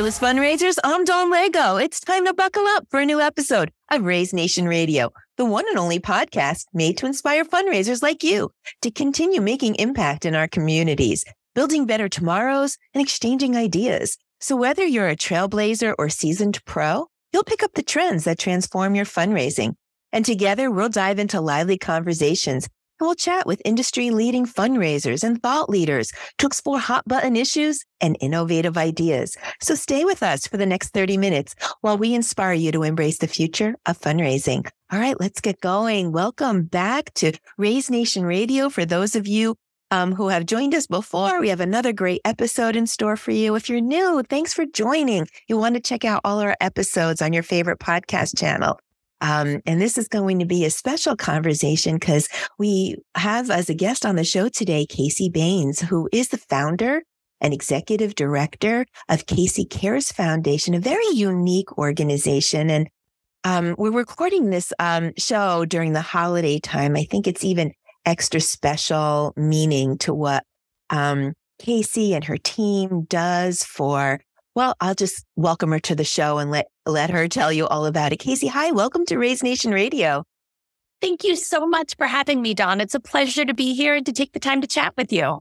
Fearless Fundraisers, I'm Dawn Lego. It's time to buckle up for a new episode of Raise Nation Radio, the one and only podcast made to inspire fundraisers like you to continue making impact in our communities, building better tomorrows and exchanging ideas. So whether you're a trailblazer or seasoned pro, you'll pick up the trends that transform your fundraising. And together we'll dive into lively conversations and we'll chat with industry leading fundraisers and thought leaders to explore hot button issues and innovative ideas. So stay with us for the next 30 minutes while we inspire you to embrace the future of fundraising. All right, let's get going. Welcome back to Raise Nation Radio. For those of you um, who have joined us before, we have another great episode in store for you. If you're new, thanks for joining. You want to check out all our episodes on your favorite podcast channel. Um, and this is going to be a special conversation because we have as a guest on the show today, Casey Baines, who is the founder and executive director of Casey Cares Foundation, a very unique organization. And um, we're recording this um, show during the holiday time. I think it's even extra special meaning to what um, Casey and her team does for well, I'll just welcome her to the show and let let her tell you all about it. Casey, hi, welcome to Raise Nation Radio. Thank you so much for having me, Dawn. It's a pleasure to be here and to take the time to chat with you.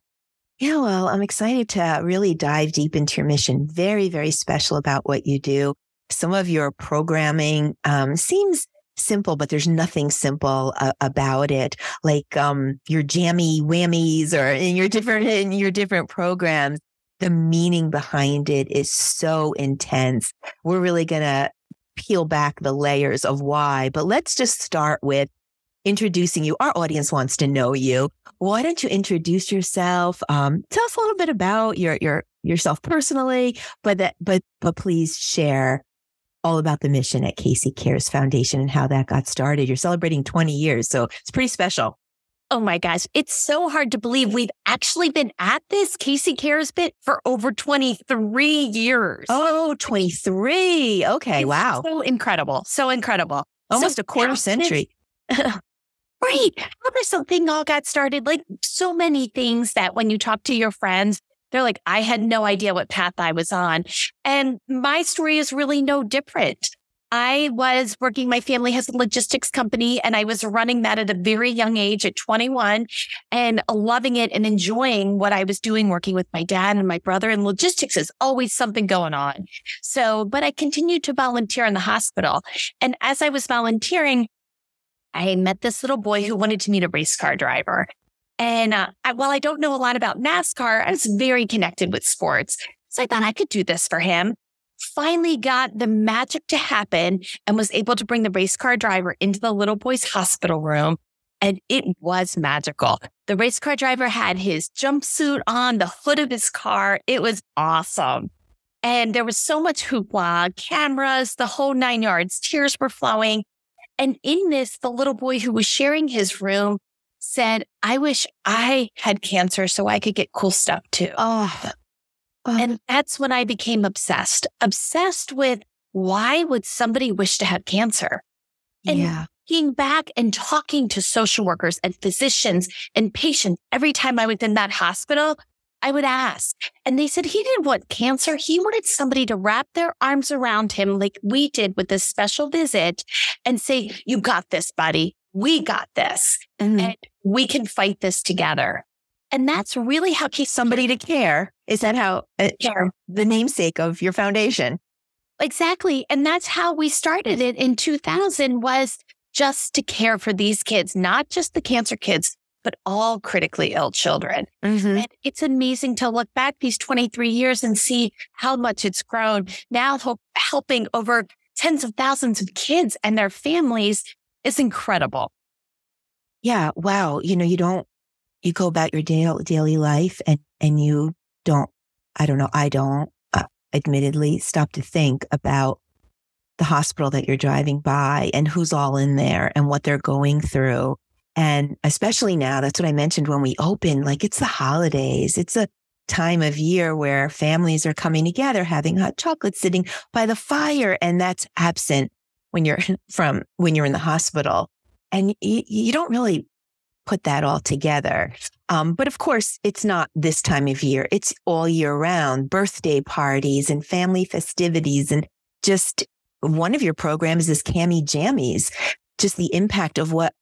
Yeah, well, I'm excited to really dive deep into your mission. Very, very special about what you do. Some of your programming um, seems simple, but there's nothing simple uh, about it. Like um, your jammy whammies or in your different in your different programs the meaning behind it is so intense. We're really going to peel back the layers of why, but let's just start with introducing you. Our audience wants to know you. Why don't you introduce yourself? Um, tell us a little bit about your, your, yourself personally, but that, but, but please share all about the mission at Casey Cares Foundation and how that got started. You're celebrating 20 years, so it's pretty special. Oh my gosh. It's so hard to believe we've actually been at this Casey Cares bit for over 23 years. Oh, 23. Okay. It's wow. So incredible. So incredible. Almost so a quarter century. right. How this thing all got started? Like so many things that when you talk to your friends, they're like, I had no idea what path I was on. And my story is really no different. I was working, my family has a logistics company and I was running that at a very young age at 21 and loving it and enjoying what I was doing, working with my dad and my brother. And logistics is always something going on. So, but I continued to volunteer in the hospital. And as I was volunteering, I met this little boy who wanted to meet a race car driver. And uh, I, while I don't know a lot about NASCAR, I was very connected with sports. So I thought I could do this for him finally got the magic to happen and was able to bring the race car driver into the little boy's hospital room. And it was magical. The race car driver had his jumpsuit on, the hood of his car. It was awesome. And there was so much hoopla, cameras, the whole nine yards. Tears were flowing. And in this, the little boy who was sharing his room said, I wish I had cancer so I could get cool stuff too. Oh, and that's when I became obsessed, obsessed with why would somebody wish to have cancer? And yeah. being back and talking to social workers and physicians and patients every time I was in that hospital, I would ask. And they said he didn't want cancer. He wanted somebody to wrap their arms around him like we did with this special visit and say, you got this, buddy. We got this mm-hmm. and we can fight this together. And that's really how keep somebody to care. Is that how uh, care. the namesake of your foundation? Exactly. And that's how we started it in 2000 was just to care for these kids, not just the cancer kids, but all critically ill children. Mm-hmm. And it's amazing to look back these 23 years and see how much it's grown. Now helping over tens of thousands of kids and their families is incredible. Yeah. Wow. You know, you don't you go about your daily, daily life and, and you don't, I don't know, I don't uh, admittedly stop to think about the hospital that you're driving by and who's all in there and what they're going through. And especially now, that's what I mentioned when we open, like it's the holidays. It's a time of year where families are coming together, having hot chocolate, sitting by the fire. And that's absent when you're from, when you're in the hospital. And you, you don't really put that all together. Um, but of course, it's not this time of year. It's all year round, birthday parties and family festivities. And just one of your programs is Cami Jammies, just the impact of what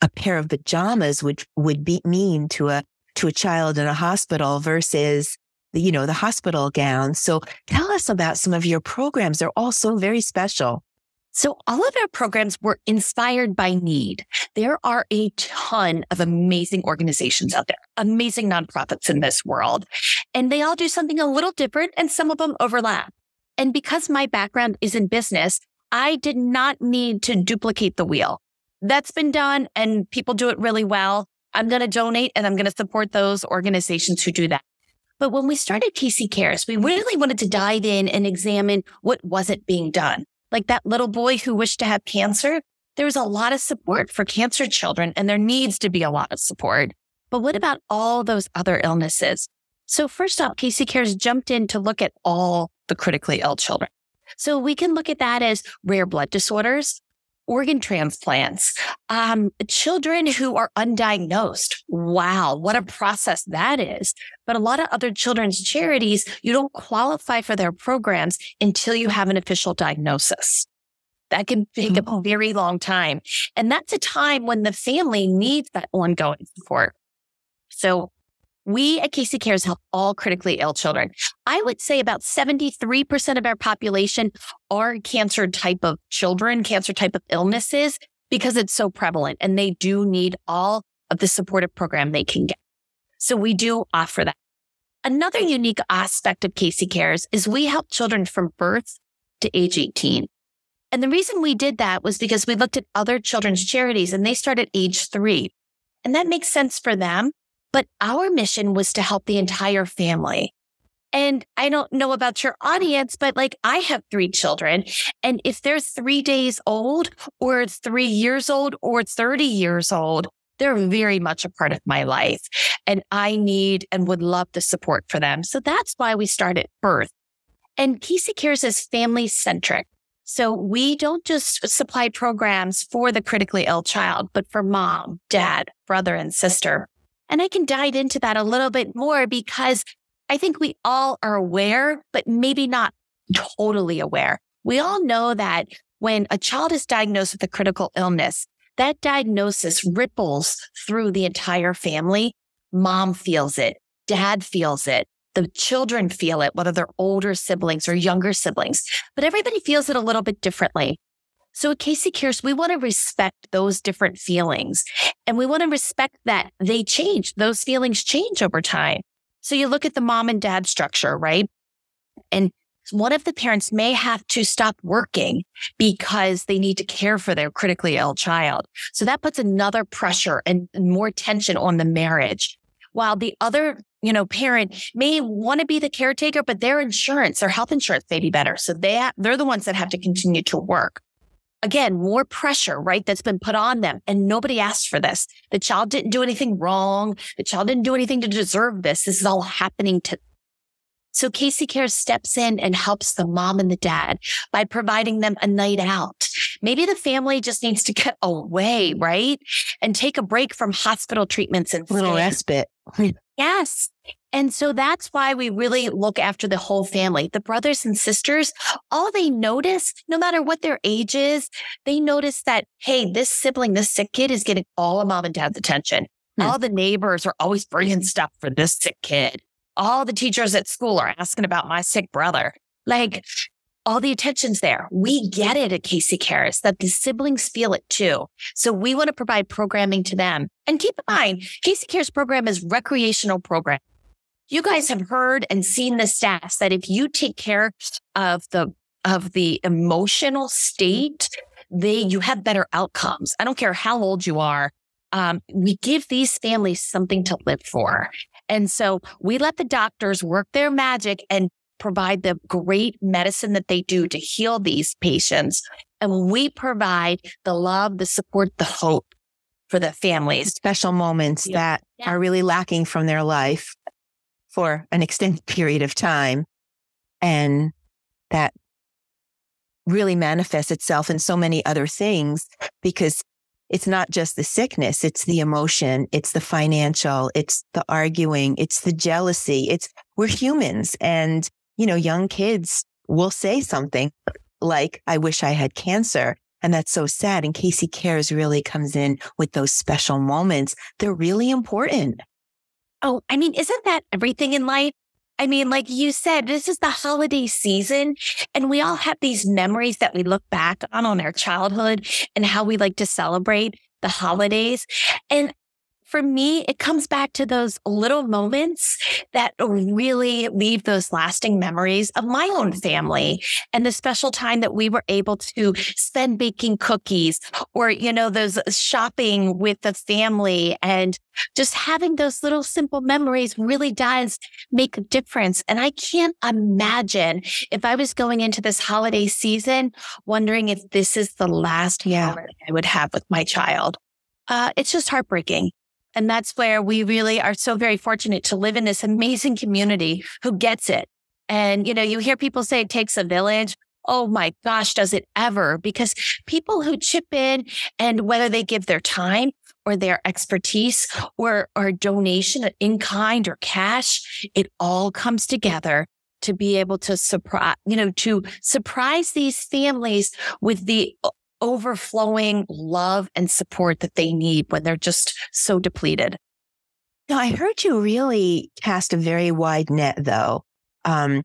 a pair of pajamas would, would be mean to a, to a child in a hospital versus you know, the hospital gown. So tell us about some of your programs. They're all so very special. So all of our programs were inspired by need. There are a ton of amazing organizations out there, amazing nonprofits in this world, and they all do something a little different and some of them overlap. And because my background is in business, I did not need to duplicate the wheel. That's been done and people do it really well. I'm going to donate and I'm going to support those organizations who do that. But when we started Casey Cares, we really wanted to dive in and examine what wasn't being done like that little boy who wished to have cancer, there was a lot of support for cancer children and there needs to be a lot of support. But what about all those other illnesses? So first off, Casey Cares jumped in to look at all the critically ill children. So we can look at that as rare blood disorders, organ transplants, um, children who are undiagnosed. Wow, what a process that is. But a lot of other children's charities, you don't qualify for their programs until you have an official diagnosis. That can take a oh. very long time. And that's a time when the family needs that ongoing support. So we at Casey Cares help all critically ill children. I would say about 73% of our population are cancer type of children, cancer type of illnesses, because it's so prevalent and they do need all of the supportive program they can get. So we do offer that. Another unique aspect of Casey Cares is we help children from birth to age 18. And the reason we did that was because we looked at other children's charities and they start at age three. And that makes sense for them but our mission was to help the entire family. And I don't know about your audience, but like I have three children. And if they're three days old or three years old or 30 years old, they're very much a part of my life. And I need and would love the support for them. So that's why we started birth. And Casey Cares is family centric. So we don't just supply programs for the critically ill child, but for mom, dad, brother, and sister. And I can dive into that a little bit more because I think we all are aware, but maybe not totally aware. We all know that when a child is diagnosed with a critical illness, that diagnosis ripples through the entire family. Mom feels it. Dad feels it. The children feel it, whether they're older siblings or younger siblings, but everybody feels it a little bit differently. So at Casey Cares, we want to respect those different feelings and we want to respect that they change. Those feelings change over time. So you look at the mom and dad structure, right? And one of the parents may have to stop working because they need to care for their critically ill child. So that puts another pressure and more tension on the marriage. While the other, you know, parent may want to be the caretaker, but their insurance, their health insurance may be better. So they, they're the ones that have to continue to work again, more pressure, right? That's been put on them. And nobody asked for this. The child didn't do anything wrong. The child didn't do anything to deserve this. This is all happening to. So Casey Care steps in and helps the mom and the dad by providing them a night out. Maybe the family just needs to get away, right? And take a break from hospital treatments and little respite. yes. And so that's why we really look after the whole family. The brothers and sisters, all they notice, no matter what their age is, they notice that, hey, this sibling, this sick kid is getting all of mom and dad's attention. Hmm. All the neighbors are always bringing stuff for this sick kid. All the teachers at school are asking about my sick brother. Like all the attention's there. We get it at Casey Cares that the siblings feel it too. So we want to provide programming to them. And keep in mind, Casey Cares program is recreational program. You guys have heard and seen the stats that if you take care of the of the emotional state, they you have better outcomes. I don't care how old you are. Um, we give these families something to live for. And so we let the doctors work their magic and provide the great medicine that they do to heal these patients. And we provide the love, the support, the hope for the families. Special moments yeah. that yeah. are really lacking from their life for an extended period of time. And that really manifests itself in so many other things because it's not just the sickness, it's the emotion, it's the financial, it's the arguing, it's the jealousy. It's we're humans and, you know, young kids will say something like, I wish I had cancer. And that's so sad. And Casey Cares really comes in with those special moments. They're really important. Oh, I mean, isn't that everything in life? I mean, like you said, this is the holiday season and we all have these memories that we look back on on our childhood and how we like to celebrate the holidays. And for me, it comes back to those little moments that really leave those lasting memories of my own family and the special time that we were able to spend baking cookies or, you know, those shopping with the family and just having those little simple memories really does make a difference. And I can't imagine if I was going into this holiday season wondering if this is the last yeah. I would have with my child. Uh, it's just heartbreaking. And that's where we really are so very fortunate to live in this amazing community who gets it. And, you know, you hear people say it takes a village. Oh my gosh, does it ever? Because people who chip in and whether they give their time or their expertise or, or donation in kind or cash, it all comes together to be able to surprise, you know, to surprise these families with the overflowing love and support that they need when they're just so depleted. Now, I heard you really cast a very wide net, though. Um,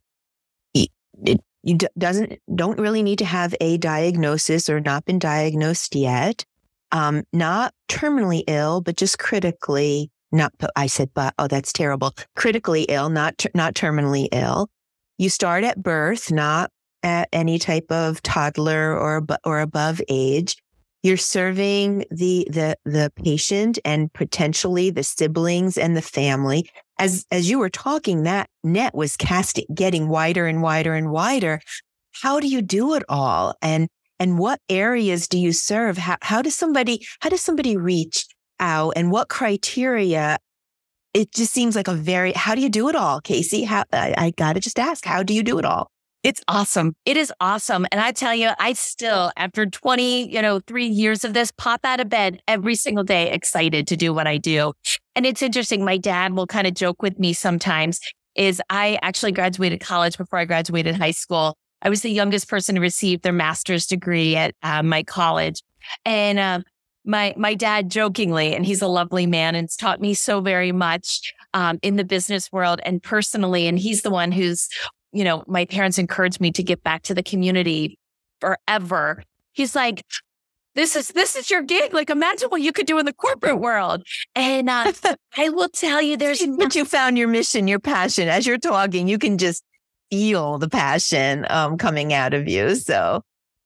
it, it you doesn't don't really need to have a diagnosis or not been diagnosed yet. Um, not terminally ill, but just critically not. I said, but oh, that's terrible. Critically ill, not ter- not terminally ill. You start at birth, not at any type of toddler or or above age you're serving the the the patient and potentially the siblings and the family. As as you were talking that net was casting getting wider and wider and wider. How do you do it all? And and what areas do you serve? How, how does somebody how does somebody reach out? And what criteria? It just seems like a very how do you do it all casey? How i, I gotta just ask how do you do it all it's awesome. It is awesome. And I tell you, I still, after 20, you know, three years of this, pop out of bed every single day, excited to do what I do. And it's interesting. My dad will kind of joke with me sometimes is I actually graduated college before I graduated high school. I was the youngest person to receive their master's degree at uh, my college. And, uh, my my dad jokingly, and he's a lovely man and it's taught me so very much um, in the business world and personally. And he's the one who's you know, my parents encouraged me to get back to the community forever. He's like, this is this is your gig. Like, imagine what you could do in the corporate world. And uh, I will tell you, there's but you found your mission, your passion. As you're talking, you can just feel the passion um, coming out of you. So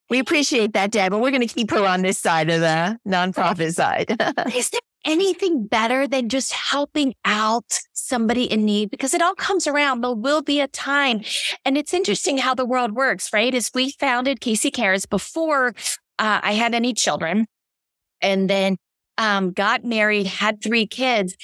we appreciate that, Dad. But we're going to keep her on this side of the nonprofit side. is there anything better than just helping out somebody in need because it all comes around. There will be a time. And it's interesting how the world works, right? As we founded Casey Cares before uh, I had any children and then um, got married, had three kids.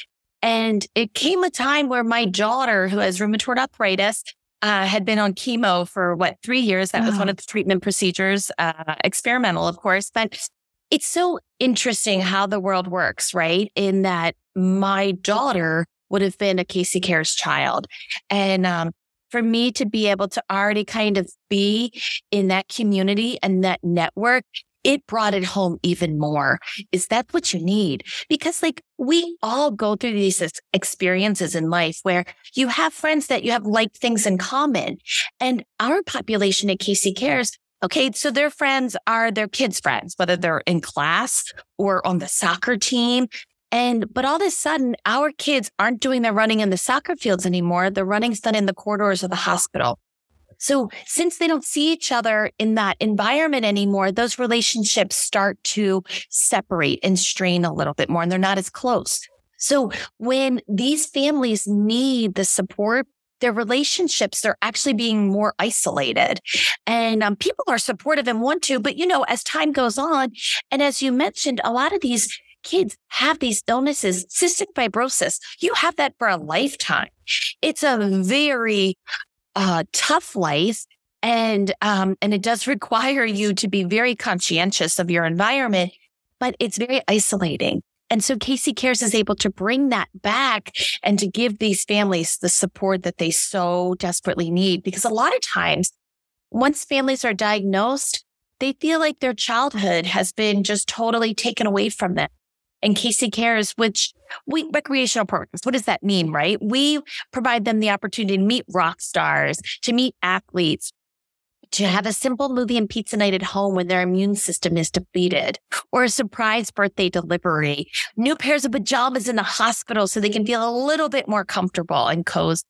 And it came a time where my daughter, who has rheumatoid arthritis, uh, had been on chemo for what, three years. That was one of the treatment procedures, uh, experimental, of course. But it's so interesting how the world works, right? In that my daughter would have been a Casey Cares child. And um, for me to be able to already kind of be in that community and that network, it brought it home even more. Is that what you need? Because like we all go through these experiences in life where you have friends that you have like things in common. And our population at Casey Cares Okay. So their friends are their kids' friends, whether they're in class or on the soccer team. And, but all of a sudden, our kids aren't doing their running in the soccer fields anymore. The running's done in the corridors of the hospital. So since they don't see each other in that environment anymore, those relationships start to separate and strain a little bit more and they're not as close. So when these families need the support their relationships—they're actually being more isolated. And um, people are supportive and want to, but you know, as time goes on, and as you mentioned, a lot of these kids have these illnesses, cystic fibrosis. You have that for a lifetime. It's a very uh, tough life. And, um, and it does require you to be very conscientious of your environment. but it's very isolating. And so Casey Cares is able to bring that back and to give these families the support that they so desperately need. Because a lot of times, once families are diagnosed, they feel like their childhood has been just totally taken away from them. And Casey Cares, which we recreational programs, what does that mean, right? We provide them the opportunity to meet rock stars, to meet athletes, to have a simple movie and pizza night at home when their immune system is depleted, or a surprise birthday delivery, new pairs of pajamas in the hospital so they can feel a little bit more comfortable and cozy.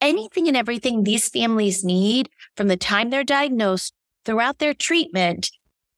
Anything and everything these families need from the time they're diagnosed throughout their treatment.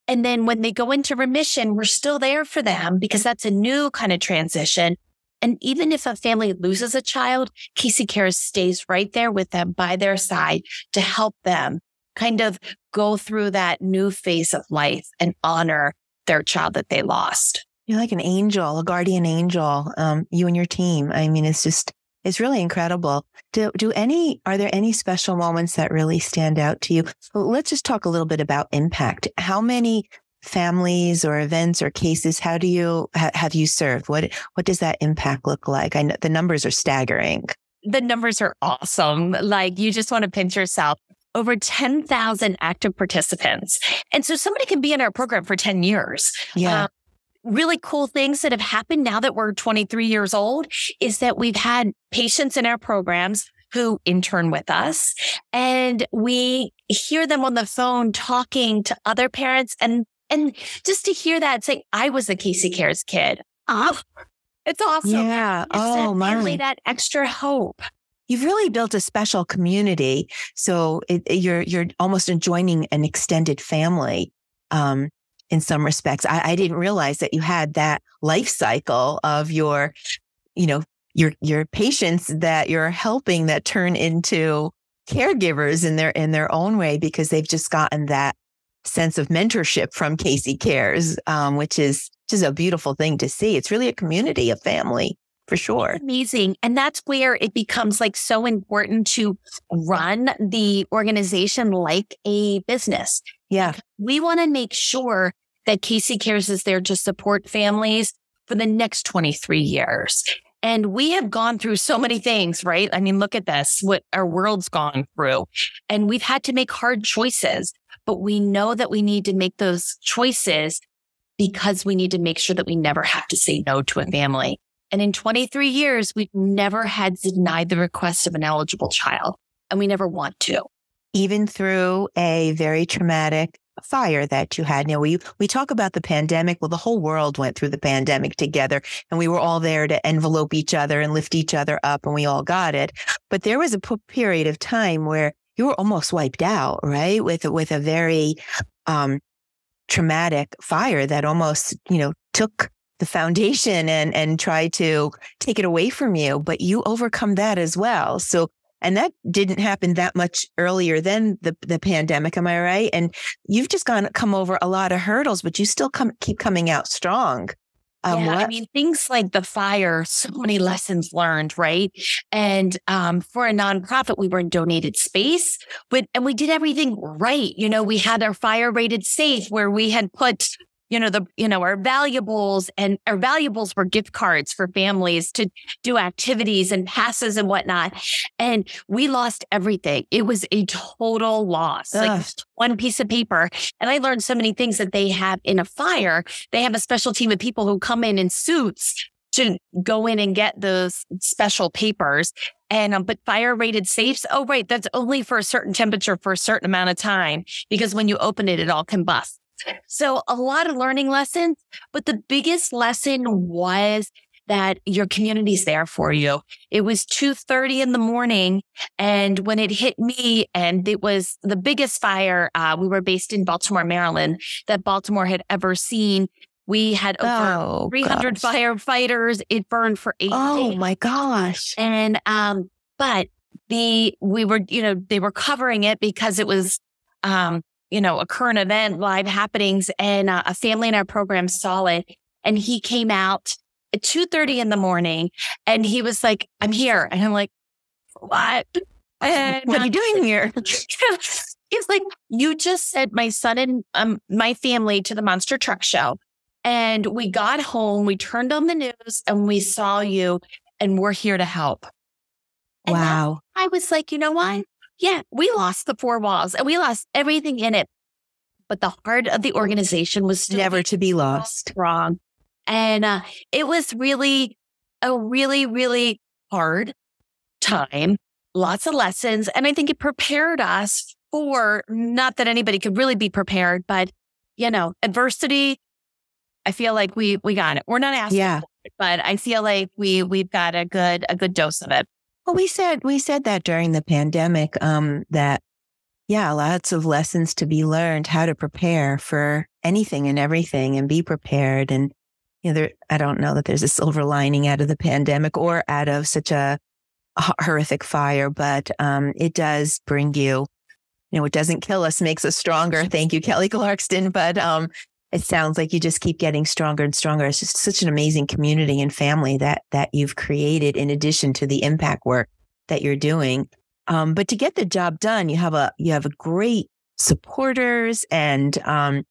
And then when they go into remission, we're still there for them because that's a new kind of transition. And even if a family loses a child, Casey Cares stays right there with them by their side to help them kind of go through that new phase of life and honor their child that they lost. You're like an angel, a guardian angel, um, you and your team. I mean, it's just, it's really incredible. Do, do any, are there any special moments that really stand out to you? Let's just talk a little bit about impact. How many families or events or cases, how do you, ha, have you served? What, what does that impact look like? I know the numbers are staggering. The numbers are awesome. Like you just want to pinch yourself over 10,000 active participants. And so somebody can be in our program for 10 years. Yeah. Um, really cool things that have happened now that we're 23 years old is that we've had patients in our programs who intern with us and we hear them on the phone talking to other parents and and just to hear that say I was a Casey Cares kid. Oh, it's awesome. Yeah. It's oh, my. That extra hope you've really built a special community. So it, you're you're almost joining an extended family. Um, in some respects, I, I didn't realize that you had that life cycle of your, you know, your your patients that you're helping that turn into caregivers in their in their own way because they've just gotten that sense of mentorship from Casey Cares, um, which is just a beautiful thing to see. It's really a community, a family for sure. It's amazing. And that's where it becomes like so important to run the organization like a business. Yeah. We want to make sure that Casey Cares is there to support families for the next 23 years. And we have gone through so many things, right? I mean, look at this, what our world's gone through. And we've had to make hard choices, but we know that we need to make those choices because we need to make sure that we never have to say no to a family. And in 23 years, we've never had denied the request of an eligible child, and we never want to. Even through a very traumatic fire that you had. Now we we talk about the pandemic. Well, the whole world went through the pandemic together, and we were all there to envelope each other and lift each other up, and we all got it. But there was a period of time where you were almost wiped out, right? With with a very um, traumatic fire that almost you know took the foundation and and try to take it away from you but you overcome that as well so and that didn't happen that much earlier than the the pandemic am i right and you've just gone come over a lot of hurdles but you still come keep coming out strong um, yeah, what? I mean, things like the fire, so many lessons learned, right? And um, for a nonprofit, we were in donated space, but and we did everything right. You know, we had our fire rated safe where we had put you know, the, you know, our valuables and our valuables were gift cards for families to do activities and passes and whatnot. And we lost everything. It was a total loss, Ugh. like one piece of paper. And I learned so many things that they have in a fire. They have a special team of people who come in in suits to go in and get those special papers. And um, but fire rated safes. Oh, right. That's only for a certain temperature for a certain amount of time because when you open it, it all combusts. So a lot of learning lessons, but the biggest lesson was that your community's there for you. It was 2.30 in the morning. And when it hit me and it was the biggest fire, uh, we were based in Baltimore, Maryland that Baltimore had ever seen. We had over oh, 300 gosh. firefighters. It burned for eight oh, days. my gosh. And, um, but the, we were, you know, they were covering it because it was, um, you know, a current event, live happenings, and uh, a family in our program saw it. And he came out at 2.30 in the morning and he was like, I'm here. And I'm like, what? And, what are you doing here? He's like, you just said my son and um, my family to the monster truck show. And we got home, we turned on the news and we saw you and we're here to help. And wow. I was like, you know what? Yeah, we lost the four walls and we lost everything in it. But the heart of the organization was still Never to be lost. strong. And uh, it was really a really, really hard time, lots of lessons. And I think it prepared us for not that anybody could really be prepared, but you know, adversity. I feel like we we got it. We're not asking Yeah. it, but I feel like we we've got a good a good dose of it. Well, we said we said that during the pandemic, um, that yeah, lots of lessons to be learned, how to prepare for anything and everything and be prepared. And you know, there I don't know that there's a silver lining out of the pandemic or out of such a horrific fire, but um, it does bring you, you know, it doesn't kill us, makes us stronger. Thank you, Kelly Clarkson. But um, it sounds like you just keep getting stronger and stronger. It's just such an amazing community and family that that you've created in addition to the impact work that you're doing. Um, but to get the job done, you have a you have a great supporters and um,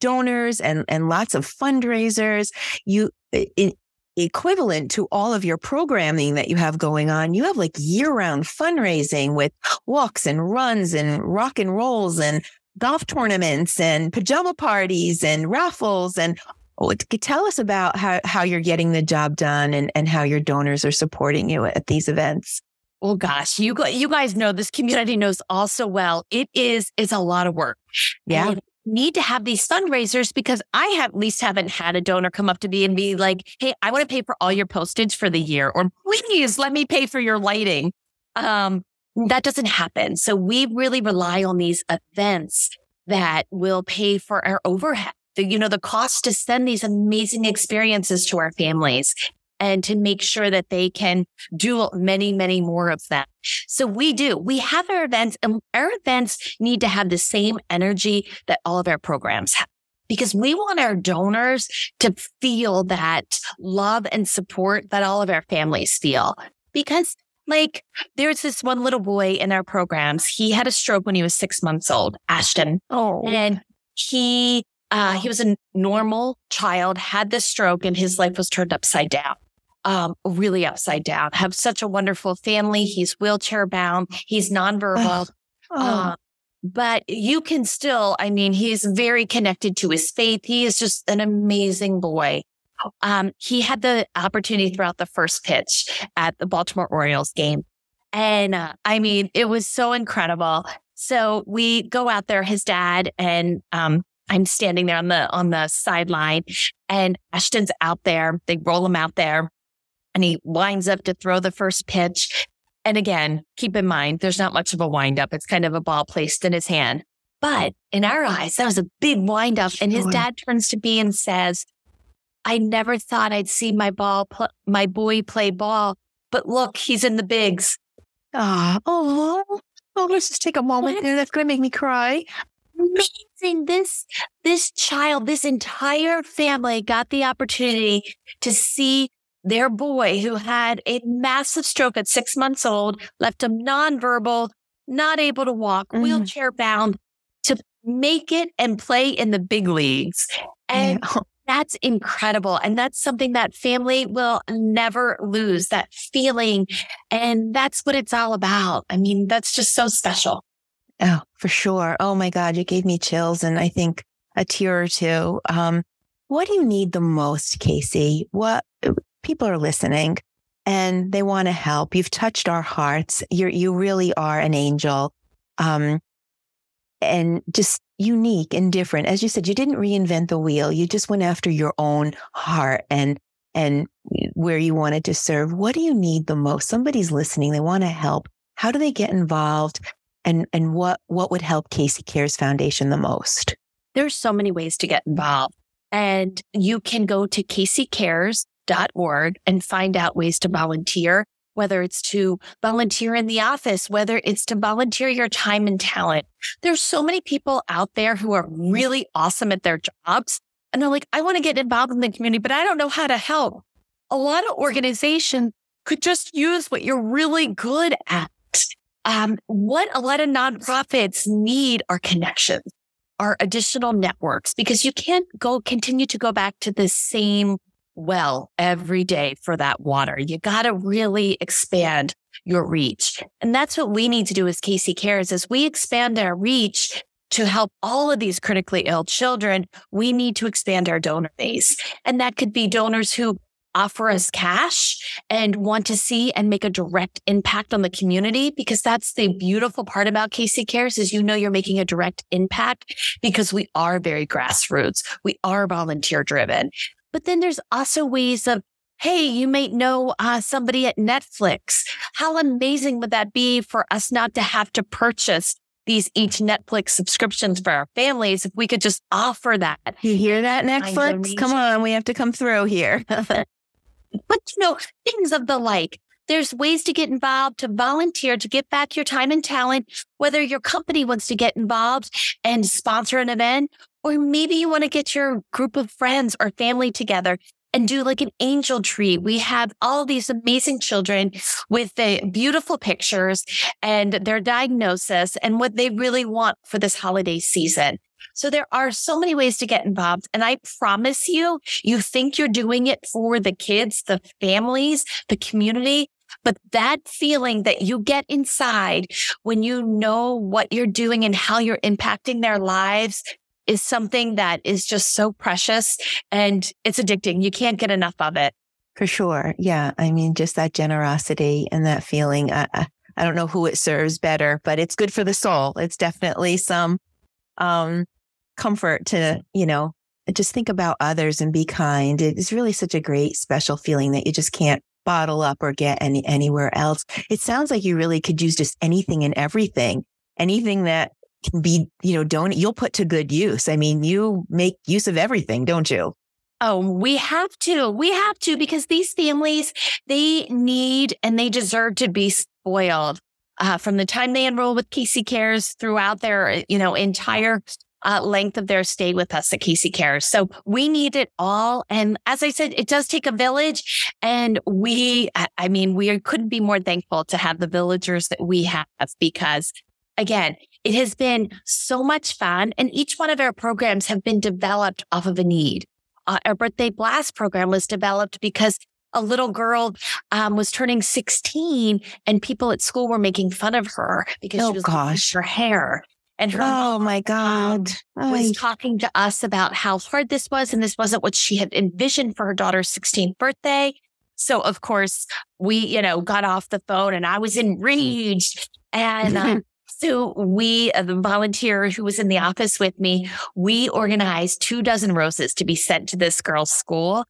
donors and and lots of fundraisers. You in, equivalent to all of your programming that you have going on, you have like year round fundraising with walks and runs and rock and rolls and golf tournaments and pajama parties and raffles and oh, tell us about how, how you're getting the job done and, and how your donors are supporting you at these events. Well, gosh, you you guys know this community knows all so well. It is it's a lot of work. Yeah. And need to have these fundraisers because I have, at least haven't had a donor come up to me and be like, "Hey, I want to pay for all your postage for the year, or please let me pay for your lighting." Um, that doesn't happen. So we really rely on these events that will pay for our overhead. The, you know, the cost to send these amazing experiences to our families and to make sure that they can do many, many more of them. So we do. We have our events and our events need to have the same energy that all of our programs have. Because we want our donors to feel that love and support that all of our families feel. Because like there's this one little boy in our programs. He had a stroke when he was six months old, Ashton. Oh, And he uh, he was a normal child, had this stroke, and his life was turned upside down. Um, really upside down. Have such a wonderful family. He's wheelchair bound. He's nonverbal. oh. Uh, but you can still, I mean, he's very connected to his faith. He is just an amazing boy. Um, he had the opportunity throughout the first pitch at the Baltimore Orioles game. And uh, I mean, it was so incredible. So we go out there, his dad, and um, I'm standing there on the on the sideline, and Ashton's out there. They roll him out there, and he winds up to throw the first pitch. And again, keep in mind, there's not much of a windup. It's kind of a ball placed in his hand. But in our eyes, that was a big windup. And his dad turns to me and says, I never thought I'd see my ball, pl- my boy play ball, but look, he's in the bigs. Ah, oh, oh, let's just take a moment there. That's going to make me cry. Amazing. This, this child, this entire family got the opportunity to see their boy who had a massive stroke at six months old, left him nonverbal, not able to walk, Mhm. wheelchair bound to make it and play in the big leagues. And Yeah. that's incredible. And that's something that family will never lose that feeling. And that's what it's all about. I mean, that's just so special. Oh, for sure. Oh my God, you gave me chills and I think a tear or two. Um, what do you need the most, Casey? What people are listening and they want to help. You've touched our hearts. You're, you really are an angel. Um, and just unique and different. As you said, you didn't reinvent the wheel. You just went after your own heart and, and where you wanted to serve. What do you need the most? Somebody's listening. They want to help. How do they get involved? and and what what would help Casey Cares Foundation the most? There's so many ways to get involved. And you can go to caseycares.org and find out ways to volunteer, whether it's to volunteer in the office, whether it's to volunteer your time and talent. There's so many people out there who are really awesome at their jobs. And they're like, I want to get involved in the community, but I don't know how to help. A lot of organizations could just use what you're really good at. Um, what a lot of nonprofits need are connections. are additional networks because you can't go continue to go back to the same well every day for that water. You got to really expand your reach. And that's what we need to do as Casey Cares as we expand our reach to help all of these critically ill children. We need to expand our donor base. And that could be donors who offer us cash and want to see and make a direct impact on the community because that's the beautiful part about Casey Cares is you know you're making a direct impact because we are very grassroots. We are volunteer driven. But then there's also ways of Hey, you may know uh, somebody at Netflix. How amazing would that be for us not to have to purchase these each Netflix subscriptions for our families if we could just offer that? You hear that, Netflix? Come on, we have to come through here. but you know, things of the like. There's ways to get involved, to volunteer, to get back your time and talent, whether your company wants to get involved and sponsor an event, or maybe you want to get your group of friends or family together and do like an angel tree. We have all these amazing children with the beautiful pictures and their diagnosis and what they really want for this holiday season. So there are so many ways to get involved. And I promise you, you think you're doing it for the kids, the families, the community. But that feeling that you get inside when you know what you're doing and how you're impacting their lives is something that is just so precious and it's addicting. You can't get enough of it. For sure. Yeah. I mean, just that generosity and that feeling. I, I don't know who it serves better, but it's good for the soul. It's definitely some, um, comfort to, you know, just think about others and be kind. It's really such a great special feeling that you just can't bottle up or get any anywhere else. It sounds like you really could use just anything and everything. Anything that can be, you know, don't you'll put to good use. I mean, you make use of everything, don't you? Oh, we have to. We have to because these families, they need and they deserve to be spoiled uh, from the time they enroll with Casey Cares throughout their, you know, entire uh, length of their stay with us at Casey Cares. So we need it all. And as I said, it does take a village. And we, I mean, we couldn't be more thankful to have the villagers that we have because again, it has been so much fun and each one of our programs have been developed off of a need. Uh, our birthday blast program was developed because a little girl um, was turning 16 and people at school were making fun of her because oh, she was gosh. her hair. And her oh my God was talking to us about how hard this was. And this wasn't what she had envisioned for her daughter's 16th birthday. So of course we, you know, got off the phone and I was enraged and uh, So we, uh, the volunteer who was in the office with me, we organized two dozen roses to be sent to this girl's school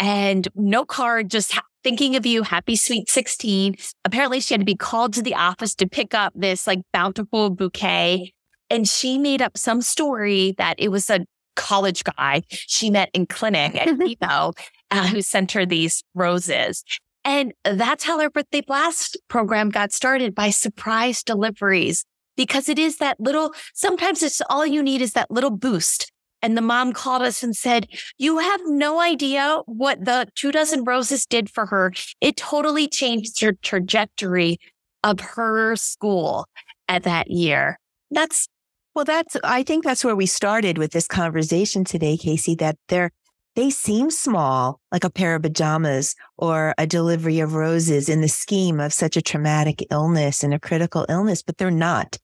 and no card, just ha- thinking of you. Happy sweet 16. Apparently she had to be called to the office to pick up this like bountiful bouquet. And she made up some story that it was a college guy she met in clinic at Evo uh, who sent her these roses. And that's how our birthday blast program got started by surprise deliveries because it is that little, sometimes it's all you need is that little boost. And the mom called us and said, you have no idea what the two dozen roses did for her. It totally changed her trajectory of her school at that year. That's well, that's, I think that's where we started with this conversation today, Casey, that there, they seem small, like a pair of pajamas or a delivery of roses in the scheme of such a traumatic illness and a critical illness, but they're not.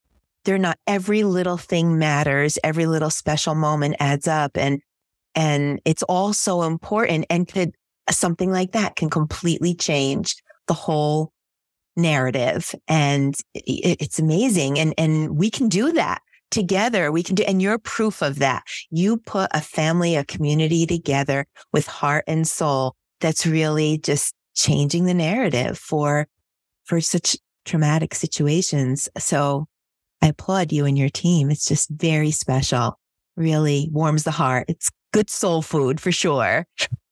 They're not. Every little thing matters. Every little special moment adds up. And, and it's all so important. And could something like that can completely change the whole narrative. And it, it's amazing. And, and we can do that together we can do, and you're proof of that. You put a family, a community together with heart and soul that's really just changing the narrative for, for such traumatic situations. So I applaud you and your team. It's just very special. Really warms the heart. It's good soul food for sure.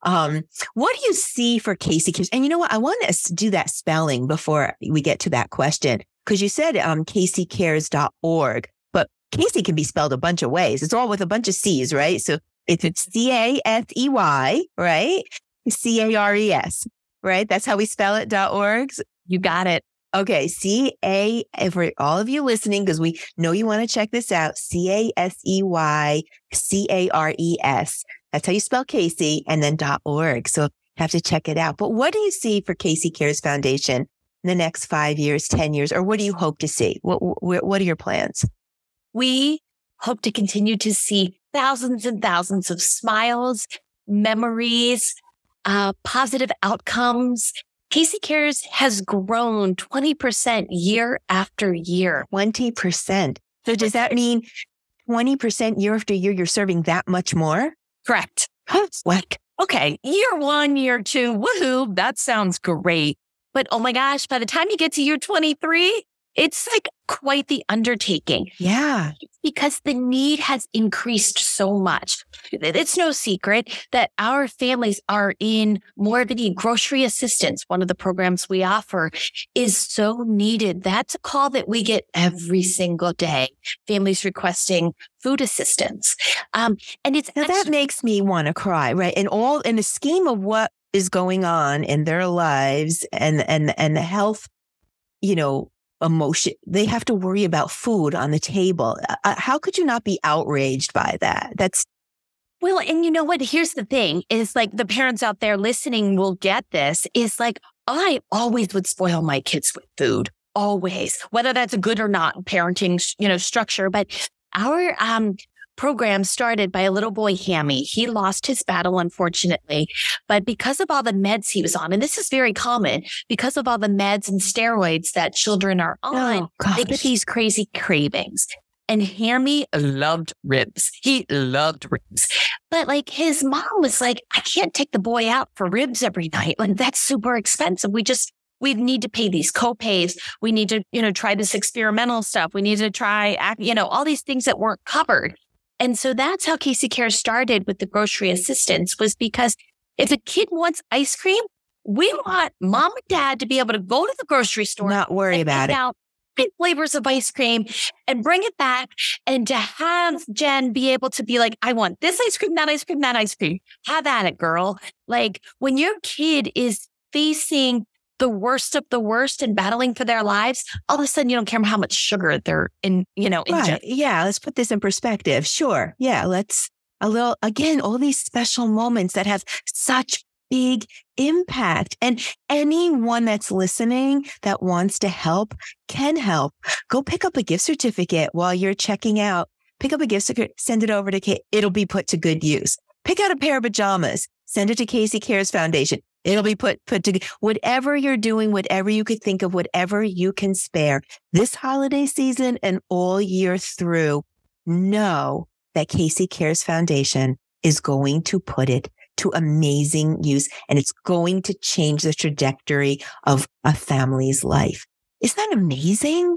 Um, what do you see for Casey Cares? And you know what? I want us to do that spelling before we get to that question because you said um, kccares.org. KC can be spelled a bunch of ways. It's all with a bunch of C's, right? So if it's mm-hmm. C A S E Y, right? C A R E S, right? That's how we spell it. Dot orgs. You got it. Okay, C A for all of you listening, because we know you want to check this out. C A S E Y C A R E S. That's how you spell Casey, and then dot org. So have to check it out. But what do you see for Casey Cares Foundation in the next five years, ten years, or what do you hope to see? What, what are your plans? We hope to continue to see thousands and thousands of smiles, memories, uh, positive outcomes, Casey Cares has grown 20% year after year. 20%. So does that mean 20% year after year, you're serving that much more? Correct. What? Okay. Year one, year two, woohoo. That sounds great. But oh my gosh, by the time you get to year 23, it's like quite the undertaking. Yeah. Because the need has increased so much. It's no secret that our families are in more of a need. Grocery assistance, one of the programs we offer, is so needed. That's a call that we get every single day. Families requesting food assistance. Um, and it's now that makes me want to cry, right? And all in the scheme of what is going on in their lives and and and the health, you know, emotion. They have to worry about food on the table. Uh, uh, how could you not be outraged by that? That's well, and you know what? Here's the thing is like the parents out there listening will get this is like, I always would spoil my kids with food. Always, whether that's a good or not parenting, you know, structure. But our um, program started by a little boy, Hammy. He lost his battle, unfortunately, but because of all the meds he was on, and this is very common, because of all the meds and steroids that children are oh, on, oh, they get these crazy cravings. And Hammy loved ribs. He loved ribs. But like his mom was like, I can't take the boy out for ribs every night. Like that's super expensive. We just, we need to pay these co-pays. We need to, you know, try this experimental stuff. We need to try, you know, all these things that weren't covered. And so that's how Casey Cares started with the grocery assistance was because if a kid wants ice cream, we want mom and dad to be able to go to the grocery store, not worry about it. Out flavors of ice cream and bring it back and to have Jen be able to be like, I want this ice cream, that ice cream, that ice cream. Have at it, girl. Like when your kid is facing the worst of the worst and battling for their lives, all of a sudden you don't care how much sugar they're in, you know, right. yeah. Let's put this in perspective. Sure. Yeah. Let's a little, again, all these special moments that have such big impact. And anyone that's listening that wants to help can help. Go pick up a gift certificate while you're checking out. Pick up a gift certificate, send it over to Kate. It'll be put to good use. Pick out a pair of pajamas, send it to Casey Cares Foundation. It'll be put, put to whatever you're doing, whatever you could think of, whatever you can spare this holiday season and all year through. Know that Casey Cares Foundation is going to put it to amazing use and it's going to change the trajectory of a family's life. Isn't that amazing?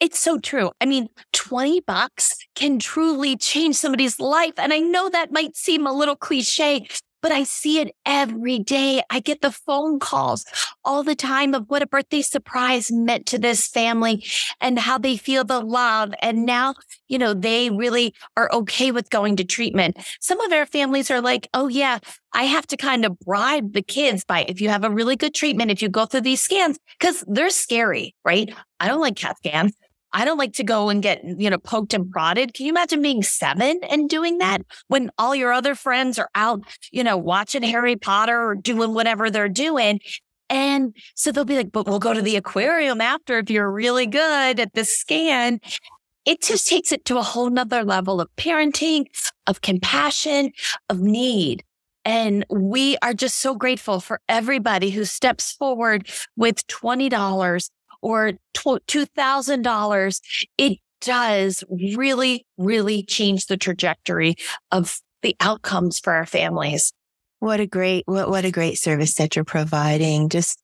It's so true. I mean, 20 bucks can truly change somebody's life. And I know that might seem a little cliche, but I see it every day. I get the phone calls all the time of what a birthday surprise meant to this family and how they feel the love. And now, you know, they really are okay with going to treatment. Some of our families are like, oh yeah, I have to kind of bribe the kids by if you have a really good treatment, if you go through these scans, because they're scary, right? I don't like CAT scans. I don't like to go and get, you know, poked and prodded. Can you imagine being seven and doing that when all your other friends are out, you know, watching Harry Potter or doing whatever they're doing? And so they'll be like, but we'll go to the aquarium after if you're really good at the scan. It just takes it to a whole nother level of parenting, of compassion, of need. And we are just so grateful for everybody who steps forward with $20 or $2,000, it does really, really change the trajectory of the outcomes for our families. What a great, what, what a great service that you're providing. Just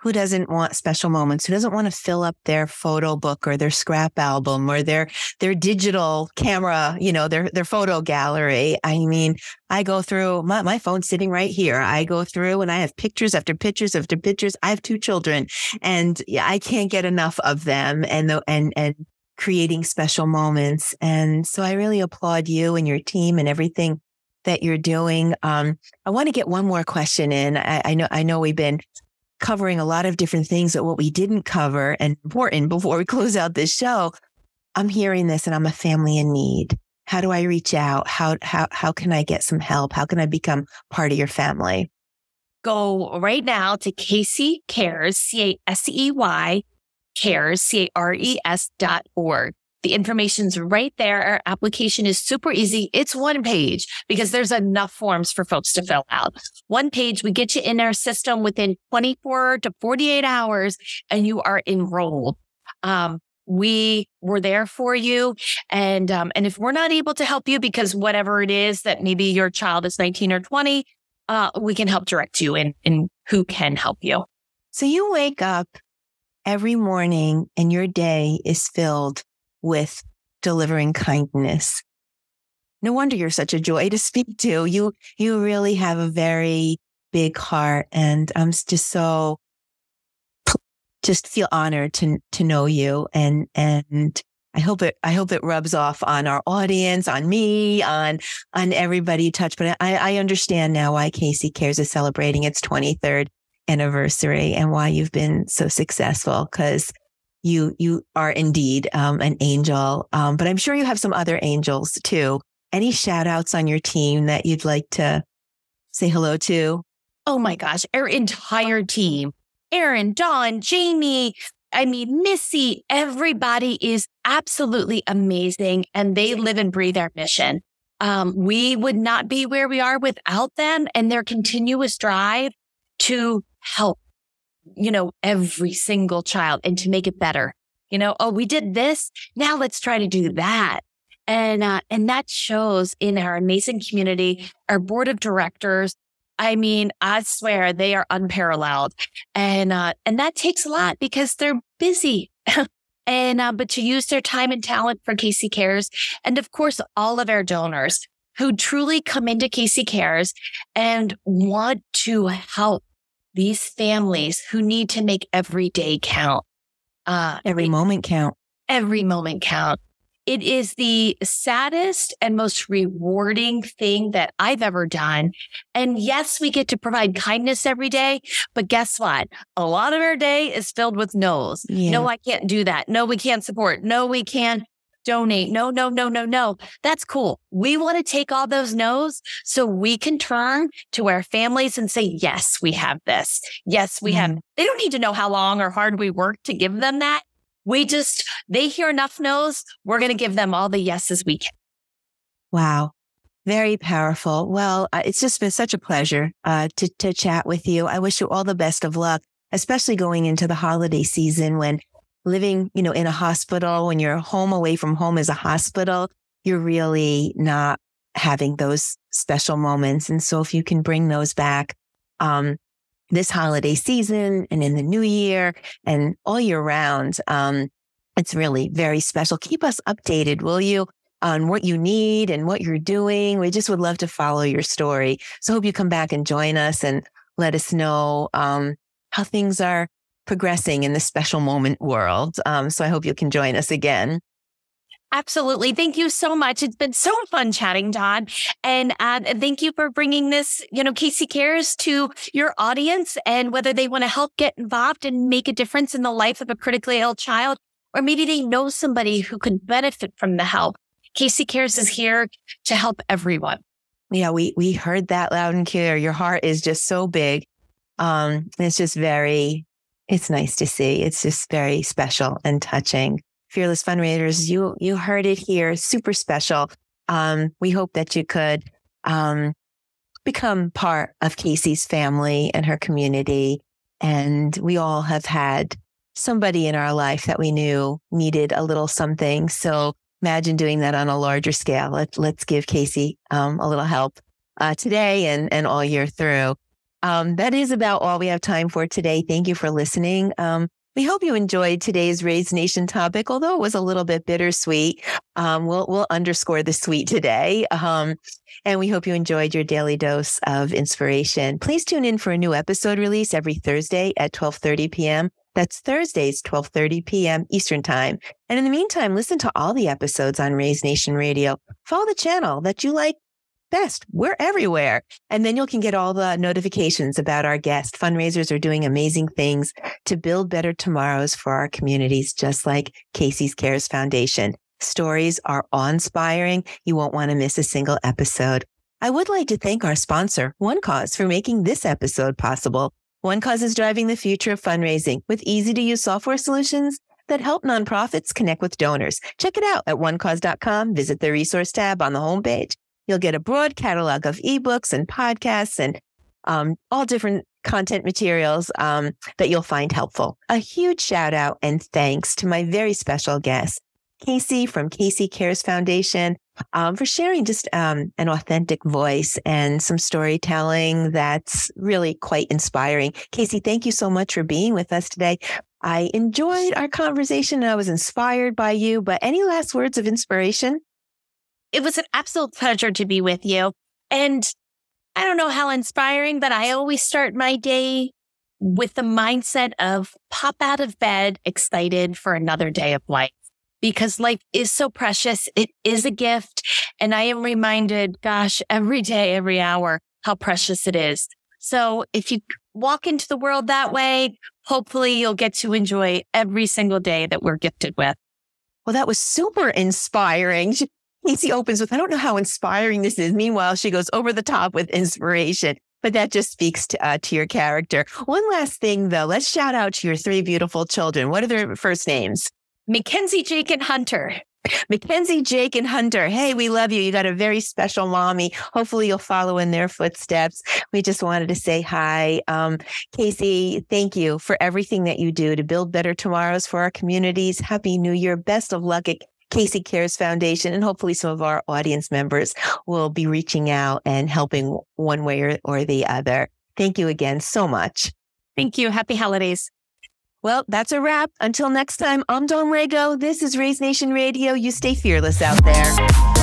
who doesn't want special moments? Who doesn't want to fill up their photo book or their scrap album or their their digital camera, you know, their their photo gallery? I mean, I go through my, my phone's sitting right here. I go through and I have pictures after pictures after pictures. I have two children and I can't get enough of them and the, and and creating special moments. And so I really applaud you and your team and everything that you're doing. Um, I want to get one more question in. I, I know I know we've been covering a lot of different things, but what we didn't cover and important before we close out this show, I'm hearing this and I'm a family in need. How do I reach out? How, how, how can I get some help? How can I become part of your family? Go right now to Casey Cares, C A S E Y, cares, C A R E S dot org. The information's right there. Our application is super easy. It's one page because there's enough forms for folks to fill out. One page, we get you in our system within 24 to 48 hours and you are enrolled. Um, we were there for you. And, um, and if we're not able to help you because whatever it is that maybe your child is 19 or 20, uh, we can help direct you in, in who can help you. So you wake up every morning and your day is filled with delivering kindness. No wonder you're such a joy to speak to. You, you really have a very big heart and I'm just so, just feel honored to, to know you and, and I hope it, I hope it rubs off on our audience, on me, on, on everybody you touch. But I, I understand now why Casey Cares is celebrating its 23rd anniversary and why you've been so successful. Cause you you are indeed um, an angel. Um, but I'm sure you have some other angels too. Any shout outs on your team that you'd like to say hello to? Oh my gosh, our entire team. Aaron, Dawn, Jamie, I mean, Missy, everybody is absolutely amazing and they live and breathe our mission. Um, we would not be where we are without them and their continuous drive to help you know, every single child and to make it better. You know, oh, we did this. Now let's try to do that. And, uh, and that shows in our amazing community, our board of directors. I mean, I swear they are unparalleled. And, uh, and that takes a lot because they're busy. and, uh, but to use their time and talent for Casey Cares. And of course, all of our donors who truly come into Casey Cares and want to help these families who need to make every day count. Uh, every moment count. Every moment count. It is the saddest and most rewarding thing that I've ever done. And yes, we get to provide kindness every day, but guess what? A lot of our day is filled with no's. Yeah. No, I can't do that. No, we can't support. No, we can't donate. No, no, no, no, no. That's cool. We want to take all those no's so we can turn to our families and say, yes, we have this. Yes, we mm have. Mm-hmm. They don't need to know how long or hard we work to give them that. We just, they hear enough no's. We're going to give them all the yeses we can. Wow. Very powerful. Well, uh, it's just been such a pleasure uh, to, to chat with you. I wish you all the best of luck, especially going into the holiday season when living, you know, in a hospital, when you're home away from home is a hospital, you're really not having those special moments. And so if you can bring those back, um, this holiday season and in the new year and all year round, um, it's really very special. Keep us updated, will you? On what you need and what you're doing. We just would love to follow your story. So hope you come back and join us and let us know um, how things are progressing in the special moment world. Um, so I hope you can join us again. Absolutely. Thank you so much. It's been so fun chatting, Dawn. And uh, thank you for bringing this, you know, Casey Cares to your audience and whether they want to help get involved and make a difference in the life of a critically ill child, or maybe they know somebody who could benefit from the help. Casey Cares is here to help everyone. Yeah, we, we heard that loud and clear. Your heart is just so big. Um, it's just very it's nice to see. It's just very special and touching. Fearless fundraisers, you you heard it here, super special. Um, we hope that you could um, become part of Casey's family and her community. And we all have had somebody in our life that we knew needed a little something. So imagine doing that on a larger scale. Let, let's give Casey um, a little help uh, today and, and all year through. Um, that is about all we have time for today. Thank you for listening. Um, we hope you enjoyed today's Raise Nation topic, although it was a little bit bittersweet. Um, we'll, we'll underscore the sweet today. Um, and we hope you enjoyed your daily dose of inspiration. Please tune in for a new episode release every Thursday at 1230 p.m. That's Thursdays, 1230 p.m. Eastern Time. And in the meantime, listen to all the episodes on Raise Nation Radio. Follow the channel that you like best. We're everywhere. And then you can get all the notifications about our guests. Fundraisers are doing amazing things to build better tomorrows for our communities, just like Casey's Cares Foundation. Stories are awe inspiring. You won't want to miss a single episode. I would like to thank our sponsor, OneCause, for making this episode possible. OneCause is driving the future of fundraising with easy to use software solutions that help nonprofits connect with donors. Check it out at onecause.com. Visit the resource tab on the homepage. You'll get a broad catalog of ebooks and podcasts and um, all different content materials um, that you'll find helpful. A huge shout out and thanks to my very special guest, Casey from Casey Cares Foundation, um, for sharing just um, an authentic voice and some storytelling that's really quite inspiring. Casey, thank you so much for being with us today. I enjoyed our conversation and I was inspired by you, but any last words of inspiration? It was an absolute pleasure to be with you. And I don't know how inspiring, but I always start my day with the mindset of pop out of bed, excited for another day of life because life is so precious. It is a gift. And I am reminded, gosh, every day, every hour, how precious it is. So if you walk into the world that way, hopefully you'll get to enjoy every single day that we're gifted with. Well, that was super inspiring. Casey opens with, I don't know how inspiring this is. Meanwhile, she goes over the top with inspiration. But that just speaks to, uh, to your character. One last thing, though. Let's shout out to your three beautiful children. What are their first names? Mackenzie, Jake, and Hunter. Mackenzie, Jake, and Hunter. Hey, we love you. You got a very special mommy. Hopefully, you'll follow in their footsteps. We just wanted to say hi. Um, Casey, thank you for everything that you do to build better tomorrows for our communities. Happy New Year. Best of luck at Casey Cares Foundation. And hopefully, some of our audience members will be reaching out and helping one way or, or the other. Thank you again so much. Thank you. Happy holidays. Well, that's a wrap. Until next time, I'm Dawn Lego. This is Raise Nation Radio. You stay fearless out there.